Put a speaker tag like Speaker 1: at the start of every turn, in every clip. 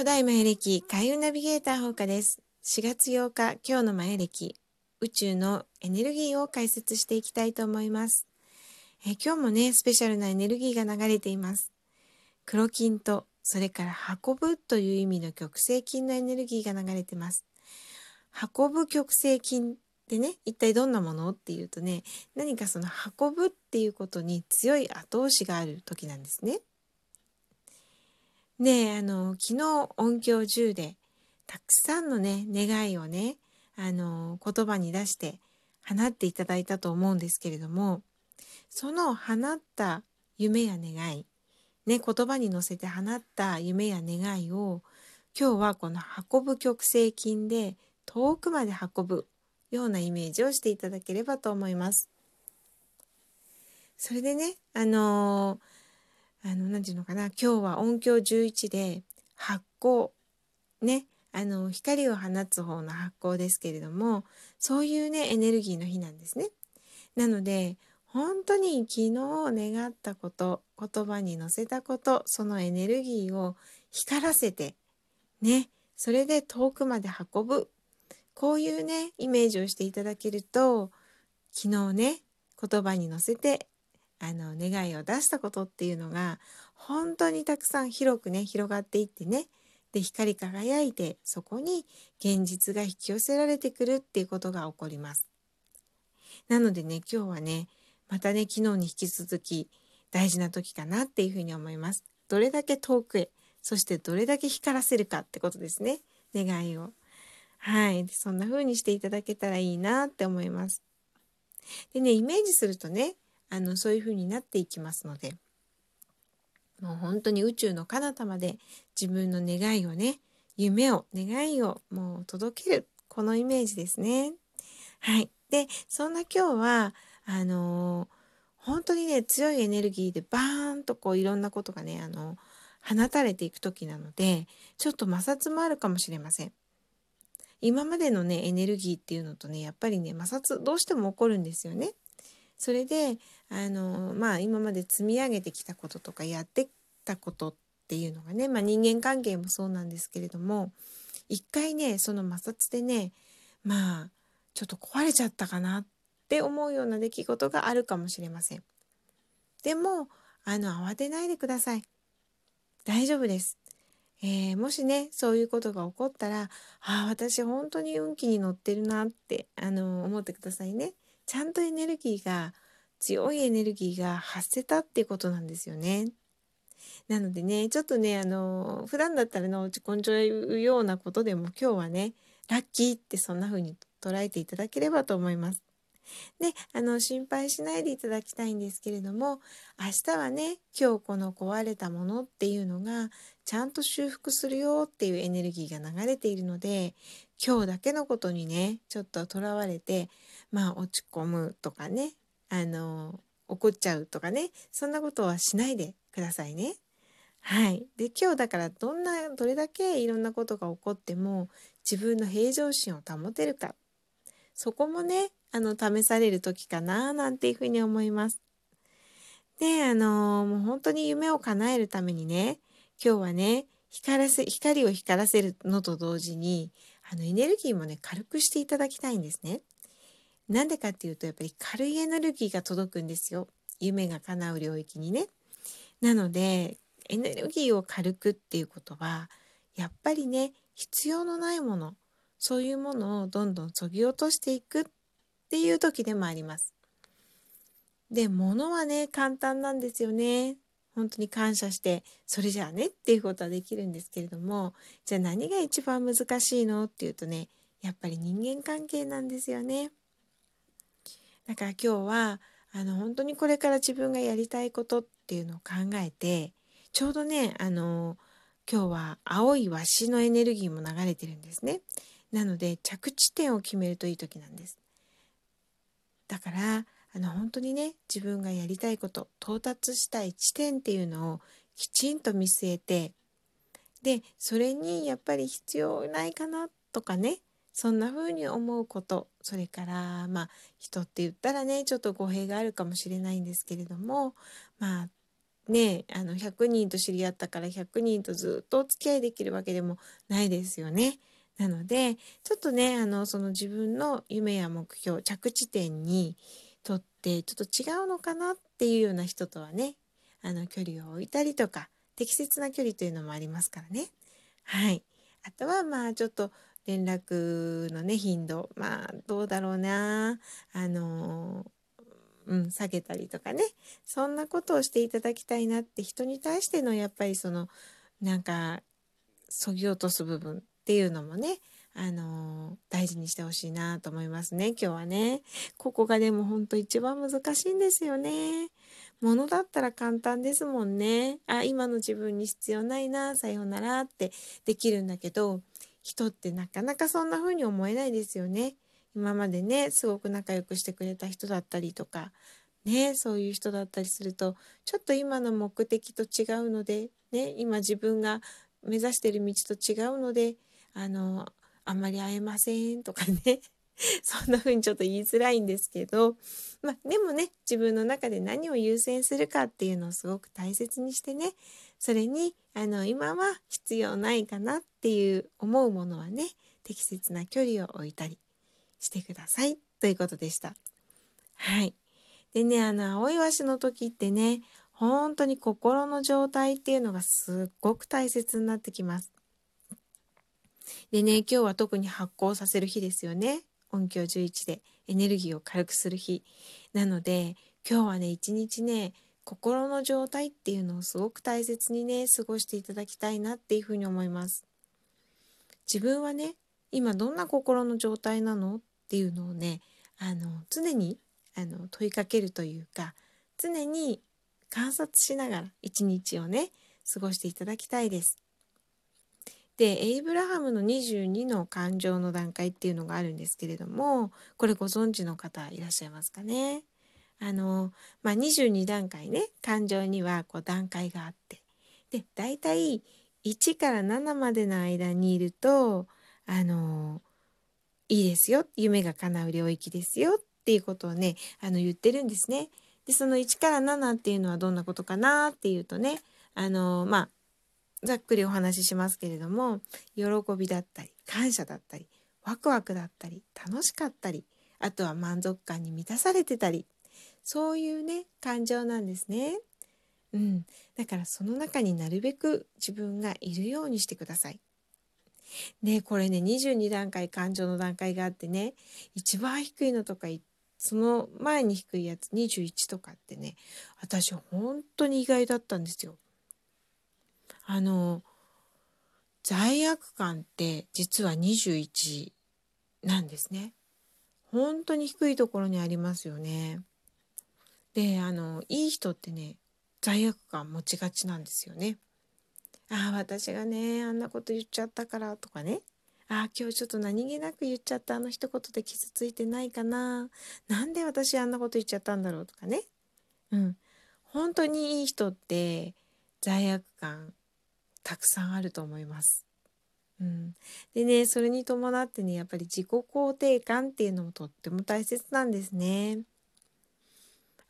Speaker 1: 古代マヤ歴開運ナビゲーター放課です。4月8日、今日のマヤ歴、宇宙のエネルギーを解説していきたいと思います。え今日もね、スペシャルなエネルギーが流れています。黒金と、それから運ぶという意味の極性金のエネルギーが流れてます。運ぶ極性金でね一体どんなものっていうとね何かその運ぶっていうことに強い後押しがある時なんですね。であの昨日音響10でたくさんのね願いをねあの言葉に出して放っていただいたと思うんですけれどもその放った夢や願いね言葉に乗せて放った夢や願いを今日はこの運ぶ極性筋で遠くまで運ぶようなイメージをしていただければと思います。それでね、あのー、あの、なんていうのかな、今日は音響11で発光、ね、あの、光を放つ方の発光ですけれども、そういうね、エネルギーの日なんですね。なので、本当に昨日願ったこと、言葉に乗せたこと、そのエネルギーを光らせて、ね、それで遠くまで運ぶ。こういうねイメージをしていただけると昨日ね言葉に乗せてあの願いを出したことっていうのが本当にたくさん広くね広がっていってねで光り輝いてそこに現実が引き寄せられてくるっていうことが起こります。なのでね今日はねまたね昨日に引き続き大事な時かなっていうふうに思います。どれだけ遠くへそしてどれだけ光らせるかってことですね願いを。はい。そんな風にしていただけたらいいなって思います。でね、イメージするとね、あの、そういう風になっていきますので、もう本当に宇宙の彼方まで自分の願いをね、夢を、願いをもう届ける。このイメージですね。はい。で、そんな今日は、あのー、本当にね、強いエネルギーでバーンとこういろんなことがね、あの、放たれていく時なので、ちょっと摩擦もあるかもしれません。今までのねエネルギーっていうのとねやっぱりね摩擦どうしても起こるんですよね。それであのまあ今まで積み上げてきたこととかやってきたことっていうのがね、まあ、人間関係もそうなんですけれども一回ねその摩擦でねまあちょっと壊れちゃったかなって思うような出来事があるかもしれません。でもあの慌てないでください。大丈夫です。えー、もしねそういうことが起こったらああ私本当に運気に乗ってるなってあの思ってくださいね。ちゃんとエネルギーが強いエネルギーが発せたっていうことなんですよね。なのでねちょっとねあの普段だったらの落ち込んじゃうようなことでも今日はねラッキーってそんな風に捉えていただければと思います。であの心配しないでいただきたいんですけれども明日はね今日この壊れたものっていうのがちゃんと修復するよっていうエネルギーが流れているので今日だけのことにねちょっととらわれてまあ落ち込むとかねあの怒っちゃうとかねそんなことはしないでくださいね。はい、で今日だからどんなどれだけいろんなことが起こっても自分の平常心を保てるかそこもねあの試される時かななんていうふうに思います。であのもう本当に夢を叶えるためにね今日はね光らせ光を光らせるのと同時にあのエネルギーもね軽くしていただきたいんですね。なんでかっていうとやっぱり軽いエネルギーが届くんですよ夢が叶う領域にね。なのでエネルギーを軽くっていうことはやっぱりね必要のないものそういうものをどんどんそぎ落としていくっていう時でもあります。で、物はね、簡単なんですよね。本当に感謝して、それじゃあねっていうことはできるんですけれども、じゃあ何が一番難しいの？っていうとね、やっぱり人間関係なんですよね。だから今日は、あの、本当にこれから自分がやりたいことっていうのを考えて、ちょうどね、あの、今日は青いワシのエネルギーも流れてるんですね。なので着地点を決めるといい時なんです。だからあの本当にね自分がやりたいこと到達したい地点っていうのをきちんと見据えてでそれにやっぱり必要ないかなとかねそんな風に思うことそれからまあ人って言ったらねちょっと語弊があるかもしれないんですけれどもまあねあの100人と知り合ったから100人とずっとお付き合いできるわけでもないですよね。なのでちょっとねあのその自分の夢や目標着地点にとってちょっと違うのかなっていうような人とはねあの距離を置いたりとか適切な距離というのもありますからね。はい。あとはまあちょっと連絡のね頻度。まあどうだろうな。あのうん、下げたりとかね。そんなことをしていただきたいなって人に対してのやっぱりそのなんかそぎ落とす部分っていうのもねあの大事にしてほしいなと思いますね今日はね。ここがでもほんと一番難しいんですよね。ものだったら簡単ですもんね。あ今の自分に必要ないなさようならってできるんだけど人ってなかなかそんな風に思えないですよね。今までねすごく仲良くしてくれた人だったりとかねそういう人だったりするとちょっと今の目的と違うのでね今自分が目指してる道と違うのであのあんまり会えませんとかね。そんな風にちょっと言いづらいんですけど、まあ、でもね自分の中で何を優先するかっていうのをすごく大切にしてねそれにあの今は必要ないかなっていう思うものはね適切な距離を置いたりしてくださいということでした。はい。でね、あの、青いわしの時ってね、本当に心の状態っていうのがすっごく大切になってきます。でね、今日は特に発酵させる日ですよね。音響11でエネルギーを軽くする日。なので、今日はね、一日ね、心の状態っていうのをすごく大切にね、過ごしていただきたいなっていうふうに思います。自分はね、今どんな心の状態なのっていうのをねあの常にあの問いかけるというか常に観察しながら一日をね過ごしていただきたいです。でエイブラハムの22の感情の段階っていうのがあるんですけれどもこれご存知の方いらっしゃいますかね？あの、まあ、22段階ね感情にはこう段階があってで大体1から7までの間にいるとあのいいですよ夢が叶う領域ですよっていうことをねあの言ってるんですね。でその1から7っていうのはどんなことかなっていうとねあのまあざっくりお話ししますけれども喜びだったり感謝だったりワクワクだったり楽しかったりあとは満足感に満たされてたりそういうね感情なんですね。うん、だからその中になるべく自分がいるようにしてください。でこれね22段階感情の段階があってね一番低いのとかその前に低いやつ21とかってね私本当に意外だったんですよ。あの罪悪感って実は21なんですね。本当に低いところにありますよね。であのいい人ってね罪悪感持ちがちなんですよね。ああ私がねあんなこと言っちゃったからとかねああ今日ちょっと何気なく言っちゃったあの一言で傷ついてないかななんで私あんなこと言っちゃったんだろうとかねうん本当にいい人って罪悪感たくさんあると思います。うん、でねそれに伴ってねやっぱり自己肯定感っていうのもとっても大切なんですね。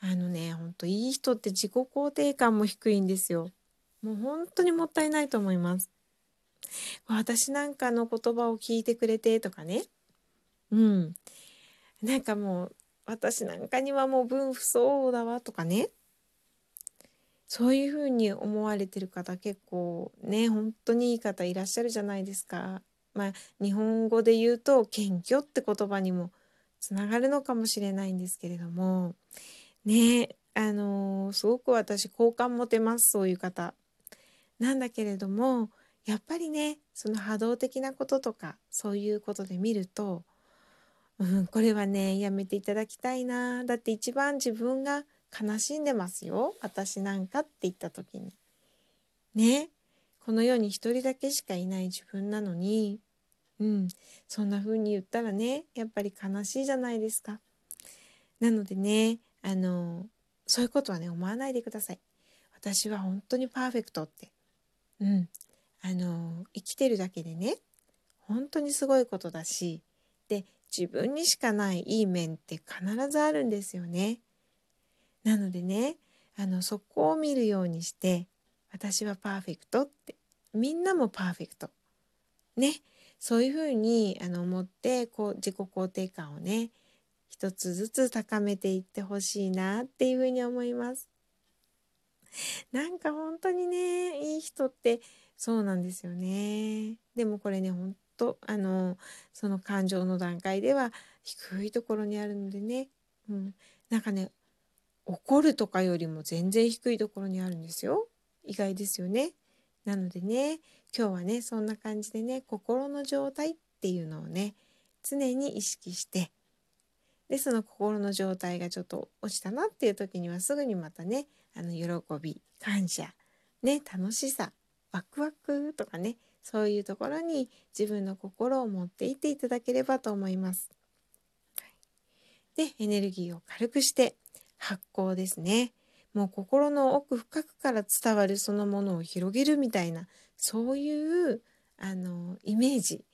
Speaker 1: あのねほんといい人って自己肯定感も低いんですよ。もう本当にもったいないと思います。私なんかの言葉を聞いてくれてとかね。うん。なんかもう私なんかにはもう分不相応だわとかね。そういうふうに思われてる方結構ね本当にいい方いらっしゃるじゃないですか。まあ日本語で言うと謙虚って言葉にもつながるのかもしれないんですけれどもねあのー、すごく私好感持てますそういう方。なんだけれどもやっぱりねその波動的なこととかそういうことで見ると、うん、これはねやめていただきたいなだって一番自分が悲しんでますよ私なんかって言った時に。ねこの世に一人だけしかいない自分なのに、うん、そんな風に言ったらねやっぱり悲しいじゃないですか。なのでねあのそういうことはね思わないでください。私は本当にパーフェクトってうん、あの生きてるだけでね本当にすごいことだしで自分にしかないいい面って必ずあるんですよね。なのでねあのそこを見るようにして私はパーフェクトってみんなもパーフェクトねそういうふうにあの思ってこう自己肯定感をね一つずつ高めていってほしいなっていうふうに思います。なんか本当にねいい人ってそうなんですよね。でもこれね本当あのその感情の段階では低いところにあるのでね、うん、なんかね怒るとかよりも全然低いところにあるんですよ。意外ですよね。なのでね今日はねそんな感じでね心の状態っていうのをね常に意識してでその心の状態がちょっと落ちたなっていう時にはすぐにまたねあの喜び感謝ね楽しさワクワクとかねそういうところに自分の心を持っていっていただければと思います。でエネルギーを軽くして発酵ですね。もう心の奥深くから伝わるそのものを広げるみたいなそういうあのイメージ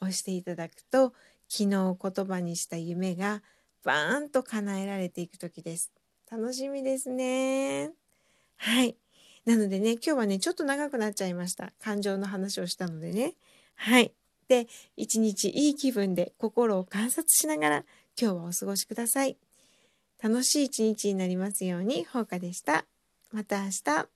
Speaker 1: をしていただくと昨日言葉にした夢がバーンと叶えられていく時です。楽しみですね。はい。なのでね、今日はね、ちょっと長くなっちゃいました。感情の話をしたのでね。はい。で、一日いい気分で心を観察しながら今日はお過ごしください。楽しい一日になりますように、ほうかでした。また明日。